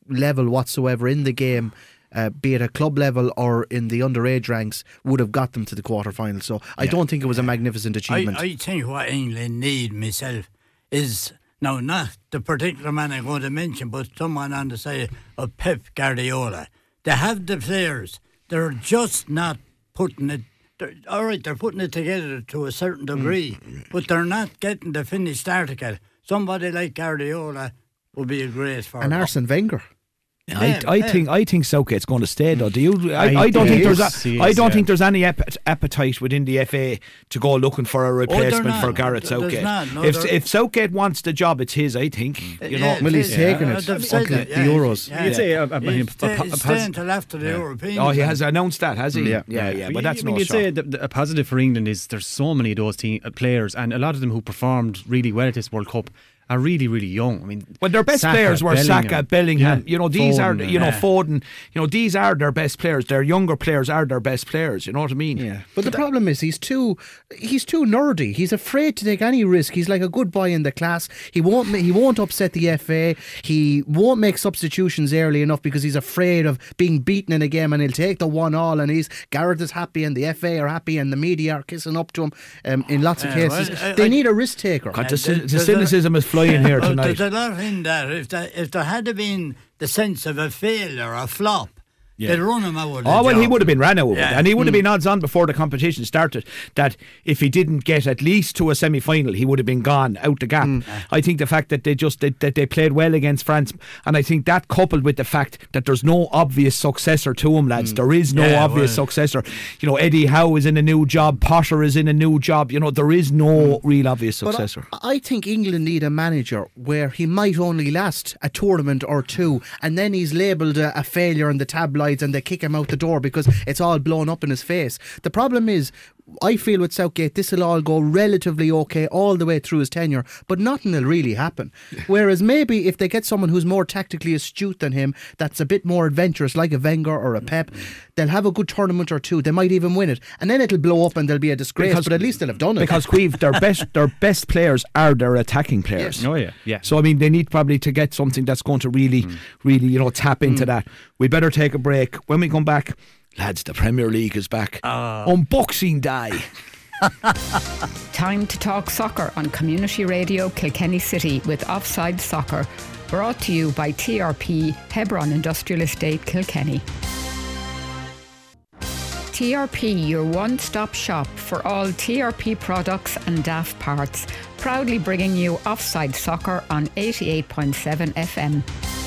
level whatsoever in the game uh, be it at club level or in the underage ranks would have got them to the quarter final so I don't think it was a magnificent achievement I, I think what England need myself is now not the particular man I'm going to mention, but someone on the side of Pep Guardiola. They have the players. They're just not putting it. they're- All right, they're putting it together to a certain degree, but they're not getting the finished article. Somebody like Guardiola would be a great for and. Arsene Wenger I, I think I think Southgate's going to stay though. Do you? I, I I don't think think there's he is, I don't yeah. think there's any ap- appetite within the FA to go looking for a replacement not. for Gareth There's Southgate. No, if there- if Southgate wants the job, it's his. I think. You know, Yeah, Well, he's taken it they've until said the. Euros. You'd say, He's stay- he's staying till after the European. oh, he has announced that, has he? Yeah. yeah, yeah. But that's I mean, you'd say the, the, a positive for England is there's so many of those team, uh, players, and a lot of them who performed really well at this World Cup are really, really young. I mean, Well, their best Saka, players were Bellingham. Saka, Bellingham. Yeah, You know, these are you know yeah. Foden. You know, these are their best players. Their younger players are their best players. You know what I mean? Yeah, but the problem is he's too he's too nerdy. He's afraid to take any risk. He's like a good boy in the class. He won't he won't upset the FA. He won't make substitutions early enough because he's afraid of being beaten in a game, and he'll take the one all. And he's Garrett is happy, and the FA are happy, and the media are kissing up to him. Um, in lots of Yeah, cases, well, I- they I- need a risk taker. God, the, And the cynicism is flying here Well. There's a lot in there. If there, if there had been the sense of a failure, a flop, they'd run him out Oh well, he would have been ran over, Yeah. and he would have hmm. been odds on before the competition started. That if he didn't get at least to a semi final, he would have been gone out the gap. Hmm. I think the fact that they just they, that they played well against France, and I think that coupled with the fact that there's no obvious successor to him, lads. Hmm. There is no Yeah, obvious well- successor. You know, Eddie Howe is in a new job, Potter is in a new job. You know, there is no real obvious But I- successor. I, think England need a manager where he might only last a tournament or two, and then he's labelled a, a failure in the tabloids, and they kick him out the door because it's all blown up in his face. The problem is. I feel with Southgate, this will all go relatively okay all the way through his tenure, but nothing will really happen. Whereas maybe if they get someone who's more tactically astute than him, that's a bit more adventurous, like a Wenger or a mm-hmm. Pep, they'll have a good tournament or two. They might even win it, and then it'll blow up and there'll be a disgrace. Because- but at least they'll have done it. Because Queeve, their best their best players are their attacking players. Oh yeah, yeah. So I mean, they need probably to get something that's going to really, mm. really, you know, tap into mm. that. We better take a break. When we come back, lads, the Premier League is back ah. on Boxing Day. Time to talk soccer on Community Radio Kilkenny City with Offside Soccer. Brought to you by TRP Hebron Industrial Estate Kilkenny. TRP, your one stop shop for all TRP products and DAF parts, proudly bringing you Offside Soccer on 88.7 FM.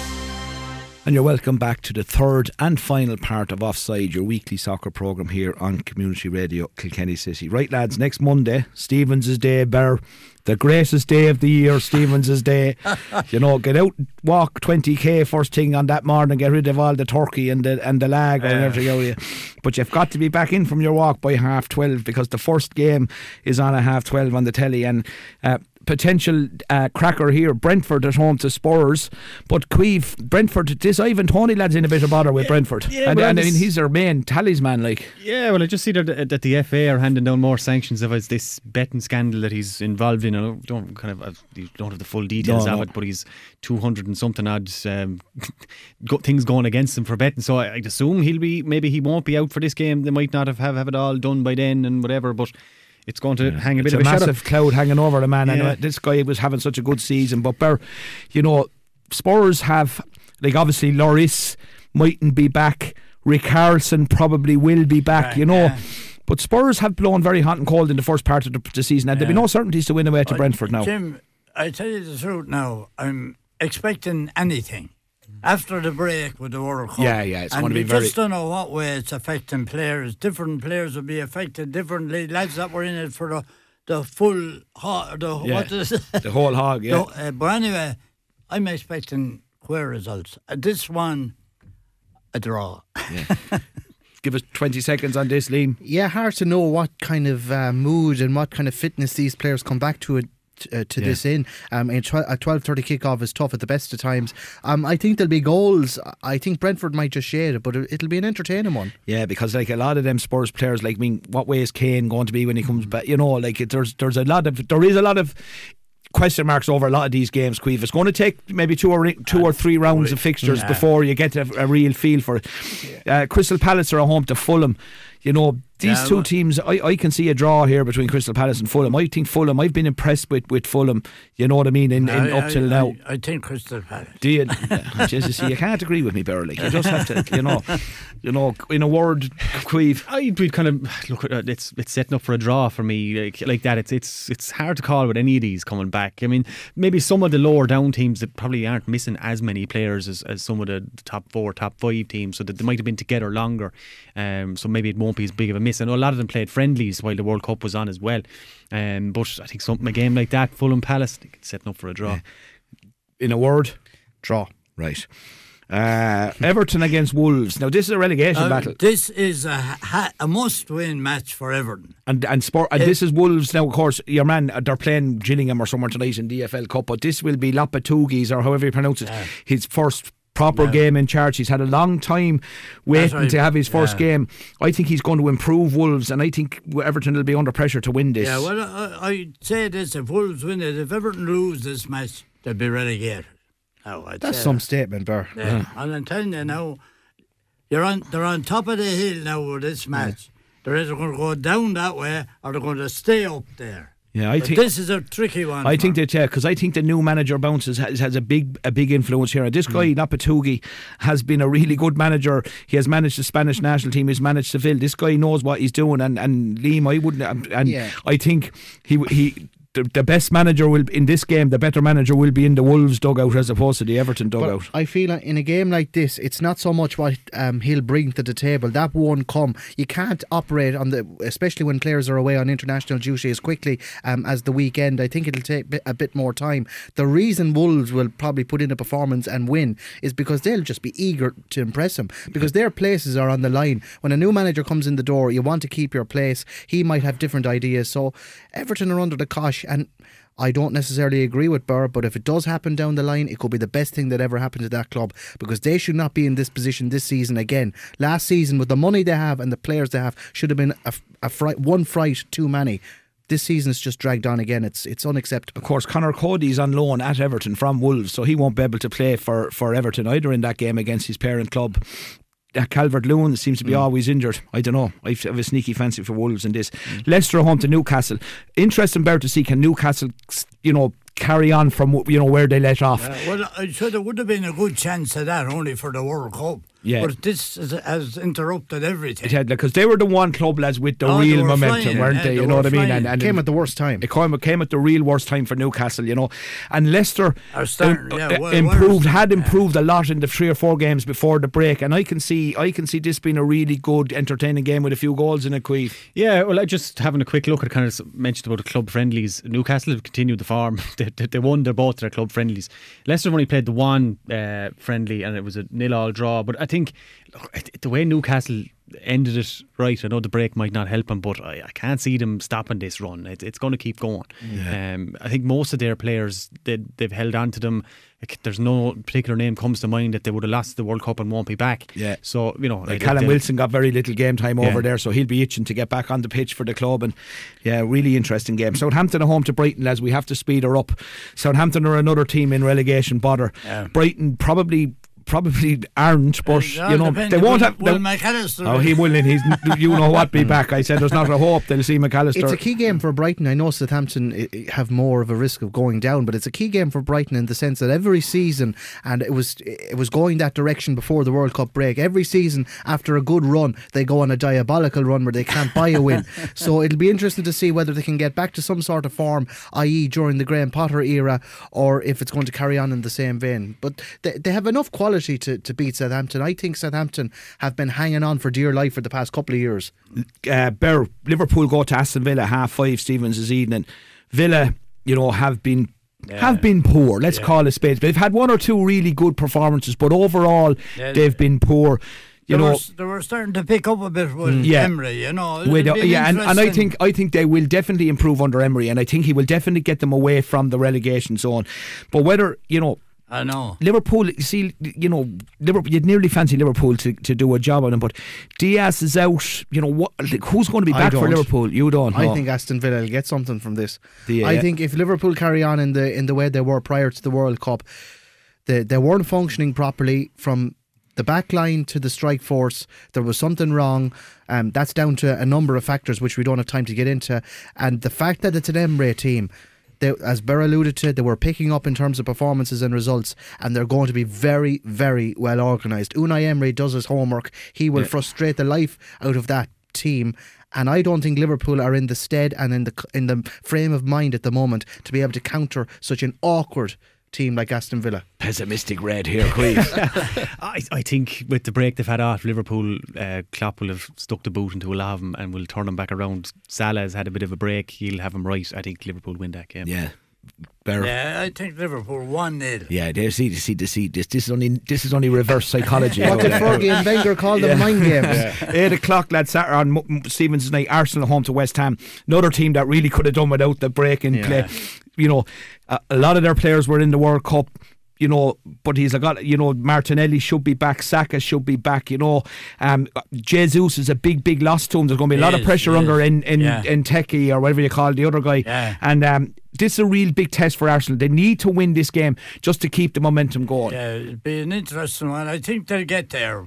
And you're welcome back to the third and final part of Offside, your weekly soccer programme here on Community Radio Kilkenny City. Right, lads, next Monday, Stephen's Day, Bear, the greatest day of the year, Stephen's Day. you know, get out, walk 20k first thing on that morning, get rid of all the turkey and the, and the lag or everything of you. But you've got to be back in from your walk by half 12 because the first game is on at half 12 on the telly. And uh, potential uh, cracker here. Brentford at home to Spurs, but Queeve Brentford. This Ivan Toney lad's in a bit of bother with Brentford, yeah, and, and I mean he's their main talisman. Like Yeah, well, I just see that, that the FA are handing down more sanctions of his, this betting scandal that he's involved in. I don't- kind of you don't have the full details No, of no. it, but he's two hundred and something odd um, things going against him for betting. So I, I'd assume he'll be maybe he won't be out for this game. They might not have have, have it all done by then and whatever, but. It's going to hang a bit it's a of a shadow. massive cloud hanging over the man. Yeah. uh, this guy was having such a good season, but you know, Spurs have like obviously Lloris mightn't be back. Richarlison probably will be back. Right, you know. yeah. But Spurs have blown very hot and cold in the first part of the, the season, and there'll be no certainties to win away to Brentford now. Jim, I tell you the truth now, I'm expecting anything. After the break with the World Cup. Yeah, yeah, it's and gonna be we very- just don't know what way it's affecting players. Different players will be affected differently. Lads that were in it for the the full ho- the Yeah. what is it? The whole hog, yeah. No, uh, but anyway, I'm expecting queer results. Uh, this one, a draw. Give us 20 seconds on this, Liam. Yeah, hard to know what kind of uh, mood and what kind of fitness these players come back to it. Uh, to Yeah. this in um, a tw- a twelve thirty kickoff is tough at the best of times. Um, I think there'll be goals. I think Brentford might just shade it, but it- it'll be an entertaining one. Yeah, because like a lot of them Spurs players, like I mean, what way is Kane going to be when he comes back? You know, like it, there's there's a lot of there is a lot of question marks over a lot of these games. Queeve, it's going to take maybe two or two or three rounds of fixtures before you get a, a real feel for it. Uh, Crystal Palace are at home to Fulham. You know, these Yeah, two well- teams, I, I can see a draw here between Crystal Palace and Fulham. I think Fulham. I've been impressed with, with Fulham. You know what I mean? In, in I- up till now. I, I think Crystal Palace. Do you? Yeah, just, you see, you can't agree with me, Barry. You just have to, you know, you know. In a word, Queeve. I'd be kind of look. uh, It's it's setting up for a draw for me like like that. It's it's it's hard to call with any of these coming back. I mean, maybe some of the lower down teams that probably aren't missing as many players as, as some of the top four, top five teams, so that they might have been together longer. Um, so maybe it won't be as big of a miss. I know a lot of them played friendlies while the World Cup was on as well. Um, but I think something a game like that, Fulham Palace, I think it's setting up for a draw. In a word, Draw. right. Uh, Everton against Wolves. Now this is a relegation Uh, battle, This is a, ha- a must-win match for Everton. and and sport. And this is Wolves. Now, of course, your man uh, they're playing Gillingham or somewhere tonight in the EFL Cup, but this will be Lopatugis or however you pronounce it. His first. Proper game in charge. He's had a long time waiting right. to have his first Yeah. game. I think he's going to improve Wolves, and I think Everton will be under pressure to win this. Yeah, well, I, I'd say this: if Wolves win it, if Everton lose this match, they'll be relegated. No, I'd That's some that. statement, Burr. Yeah. And I'm telling you now, you're on. They're on top of the hill now with this match. They're either going to go down that way or they're going to stay up there. Yeah, I think this is a tricky one. I think that yeah, because I think the new manager bounces has, has a big a big influence here. And this guy Hmm. Napatugi has been a really good manager. He has managed the Spanish national team. He's managed Seville. This guy knows what he's doing. And and Liam, I wouldn't. And, and Yeah. I think he he. The, the best manager will in this game. The better manager will be in the Wolves dugout as opposed to the Everton But dugout. I feel in a game like this, it's not so much what um, he'll bring to the table. That won't come. You can't operate on the, especially when players are away on international duty as quickly um, as the weekend. I think it'll take a bit more time. The reason Wolves will probably put in a performance and win is because they'll just be eager to impress him because their places are on the line. When a new manager comes in the door, you want to keep your place. He might have different ideas. So Everton are under the cosh and. I don't necessarily agree with Burr, but if it does happen down the line, it could be the best thing that ever happened to that club because they should not be in this position this season again. Last season, with the money they have and the players they have, should have been a, a fright, one fright too many. This season is just dragged on again. It's it's unacceptable. Of course, Conor Coady's on loan at Everton from Wolves, so he won't be able to play for, for Everton either in that game against his parent club. Uh, Calvert Lewin seems to be mm. always injured. I don't know. I have a sneaky fancy for Wolves in this. Mm. Leicester are home to Newcastle. Interesting, Bear, to see can Newcastle, you know, carry on from you know where they let off. Uh, well, I said there would have been a good chance of that only for the World Cup. Yeah. But this has, has interrupted everything. It had because they were the one club lads with the Oh, real were momentum, flying, weren't yeah, they? they You know what I mean? flying. And, and Came at the worst time. It came, it came at the real worst time for Newcastle, you know. And Leicester starting, im- yeah, well, improved, worse. had improved a lot in the three or four games before the break. And I can see, I can see this being a really good, entertaining game with a few goals in a Queeve. Yeah, well, I just having a quick look at kind of mentioned about the club friendlies. Newcastle have continued the farm. they, they, they won their both their club friendlies. Leicester only played the one uh, friendly, and it was a nil-all draw. But I think look, it- the way Newcastle ended it right. I know the break might not help them, but I, I can't see them stopping this run. It, it's going to keep going. Um, I think most of their players they, they've held on to them. Like, There's no particular name comes to mind that they would have lost the World Cup and won't be back. Yeah. So you know, Like Callum they- Wilson got very little game time over Yeah. there, so he'll be itching to get back on the pitch for the club. And yeah, really interesting game. Southampton are home to Brighton, lads. We have to speed her up. Southampton are another team in relegation bother. Yeah. Brighton probably probably aren't, but It you know depends. they won't have. Will they- Mac Allister Oh, he will, and he's you know what, be back. I said there's not a hope they'll see Mac Allister. It's a key game for Brighton. I know Southampton i- i- have more of a risk of going down, but it's a key game for Brighton in the sense that every season, and it was it was going that direction before the World Cup break. Every season after a good run, they go on a diabolical run where they can't buy a win. so it'll be interesting to see whether they can get back to some sort of form, i.e., during the Graham Potter era, or if it's going to carry on in the same vein. But they, they have enough quality quality to, to beat Southampton. I think Southampton have been hanging on for dear life for the past couple of years. uh, Bear, Liverpool go to Aston Villa half five. Stephen's this evening. Villa, you know, have been. Have been poor. Let's call it spades. They've had one or two really good performances, but overall Yeah. they've been poor. You they, know, were, they were starting to pick up a bit with Yeah. Emery, you know. with, It'll yeah, and, and I think I think they will definitely improve under Emery, and I think he will definitely get them away from the relegation zone. But whether you know I know. Liverpool, you see, you know, Liverpool, you'd nearly fancy Liverpool to, to do a job on them, but Diaz is out. You know, what? Like, who's going to be back for. Liverpool? You don't. I no. think Aston Villa will get something from this. Do you, I yeah? think if Liverpool carry on in the in the way they were prior to the World Cup, they they weren't functioning properly from the back line to the strike force. There was something wrong. Um, that's down to a number of factors which we don't have time to get into. And the fact that it's an Emery team. They, as Bear alluded to, they were picking up in terms of performances and results, and they're going to be very, very well organised. Unai Emery does his homework. He will frustrate the life out of that team. And I don't think Liverpool are in the stead and in the in the frame of mind at the moment to be able to counter such an awkward team like Aston Villa. pessimistic red here, Queen. I, I think with the break they've had off, Liverpool, uh, Klopp will have stuck the boot into a lot of them and will turn them back around. Salah has had a bit of a break. He'll have him right. I think Liverpool win that game. yeah, Bear. Yeah, I think Liverpool 1 0. Yeah, there. See, see, see, see. This, this is only, this is only reverse psychology. What did Fergie and Wenger call them? Mind games. Eight o'clock, lads. Saturday on Stephen's night. Arsenal home to West Ham. Another team that really could have done without the break in play. You know, a, a lot of their players were in the World Cup. You know, but he's got you know Martinelli should be back, Saka should be back. You know, um, Jesus is a big, big loss to him. There's going to be a lot of pressure under in in, Yeah. in Techie or whatever you call the other guy. Yeah. And um, this is a real big test for Arsenal. They need to win this game just to keep the momentum going. Yeah, it'll be an interesting one. I think they'll get there.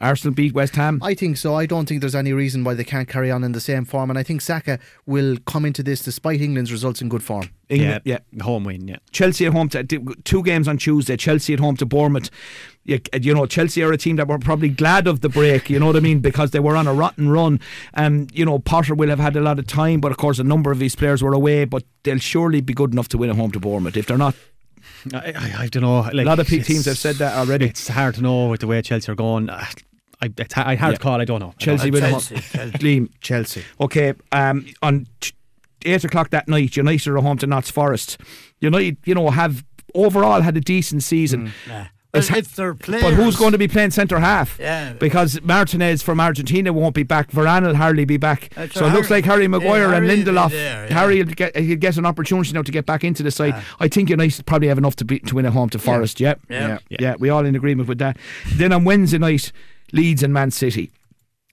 Arsenal beat West Ham. I think so. I don't think there's any reason why they can't carry on in the same form, and I think Saka will come into this despite England's results in good form. England, yeah. Home win, yeah. Chelsea at home to two games on Tuesday. Chelsea at home to Bournemouth. You, you know, Chelsea are a team that were probably glad of the break. You know what I mean? Because they were on a rotten run. Um, you know, Potter will have had a lot of time, but of course, a number of these players were away. But they'll surely be good enough to win at home to Bournemouth. If they're not, I, I, I don't know. Like, a lot of big teams have said that already. It's hard to know with the way Chelsea are going. Uh, I, it's ha- I hard Yeah. call. I don't know. Chelsea win at Chelsea. Chelsea. Chelsea. Okay, um, on t- eight o'clock that night, United are home to Notts Forest. United, you know, have overall had a decent season. Nah. It's Well, ha- if players. But who's going to be playing centre half? Yeah. Because Martinez from Argentina won't be back. Varane will hardly be back. That's so it right. looks like Harry Maguire Yeah, and Harry will Lindelof. there, yeah. Harry will get he'll get an opportunity now to get back into the side. I think United probably have enough to be, to win at home to Forest. Yeah. Yeah. yeah, yeah. We all in agreement with that. Then on Wednesday night, Leeds and Man City.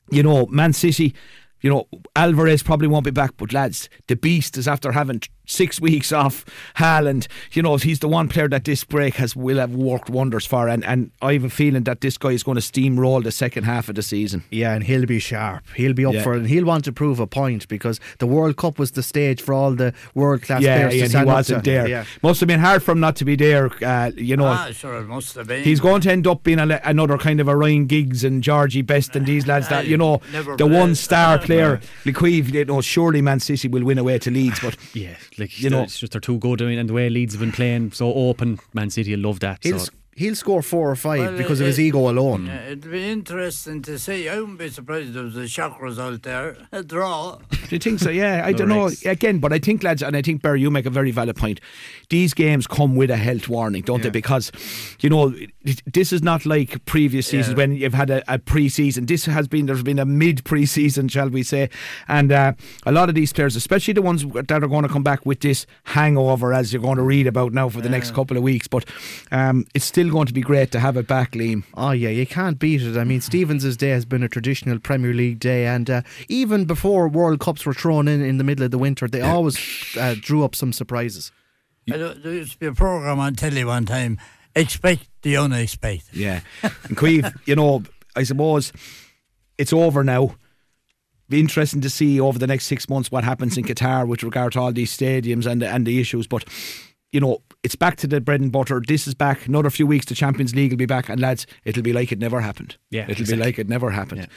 You know, Man City. You know, Alvarez probably won't be back, but lads, the beast is after having t- six weeks off. Haaland, you know, he's the one player that this break has will have worked wonders for, and, and I have a feeling that this guy is going to steamroll the second half of the season. Yeah, and he'll be sharp. He'll be up Yeah. for it, and he'll want to prove a point because the World Cup was the stage for all the world class yeah, players to and he stand up wasn't to. there. Yeah. Must have been hard for him not to be there. Uh, you know, Ah, sure, it must have been. He's going to end up being a, another kind of a Ryan Giggs and Georgie Best and these lads that, you know, the played. one star player. Liquid, you know, surely Man City will win away to Leeds, but Yeah, like You know- it's just they're too good. I mean, and the way Leeds have been playing so open, Man City will love that. So he'll score four or five Well, because of his ego alone. It'd be interesting to see. I wouldn't be surprised if there was a shock result there. A draw. do you think so? Yeah, I don't know. Again, but I think, lads, and I think, Barry, you make a very valid point. These games come with a health warning, don't they? Because, you know, this is not like previous seasons Yeah. when you've had a, a pre season. This has been, there's been a mid pre season, shall we say. And uh, a lot of these players, especially the ones that are going to come back with this hangover, as you're going to read about now for the next couple of weeks, but um, it's still going to be great to have it back, Liam. Oh yeah, you can't beat it. I mean, Stephen's day has been a traditional Premier League day, and uh, even before World Cups were thrown in in the middle of the winter, they always uh, drew up some surprises. I don't- There used to be a program on telly one time. Expect the unexpected. Yeah. And Queeve, you know, I suppose it's over now. Be interesting to see over the next six months what happens in Qatar with regard to all these stadiums and and the issues. But you know, it's back to the bread and butter. This is back. Another few weeks, the Champions League will be back, and lads, it'll be like it never happened. Yeah, it'll exactly. be like it never happened.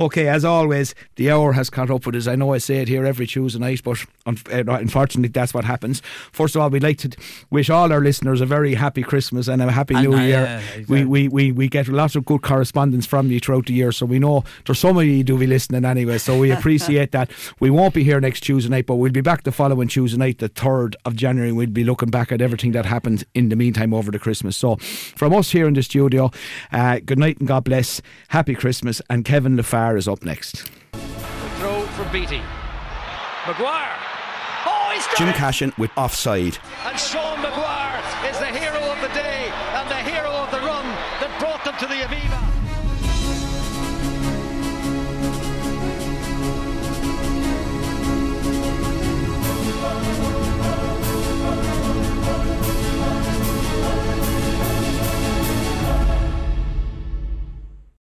Okay, as always, the hour has caught up with us. I know I say it here every Tuesday night, but uh, unfortunately, that's what happens. First of all, we'd like to wish all our listeners a very happy Christmas and a happy And, New uh, Year. yeah, we, we, we, we get lots of good correspondence from you throughout the year, so we know there's some of you do be listening anyway, so we appreciate that. We won't be here next Tuesday night, but we'll be back the following Tuesday night, the 3rd of January. We'll be looking back at everything that happened in the meantime over the Christmas. So, from us here in the studio, uh, good night and God bless. Happy Christmas. And Kevin LaFar is up next. Throw from Beatty. Maguire. Oh, he's got Jim it! Cashin with Offside. And Sean Maguire is the hero of the day and the hero of the run that brought them to the Aviva.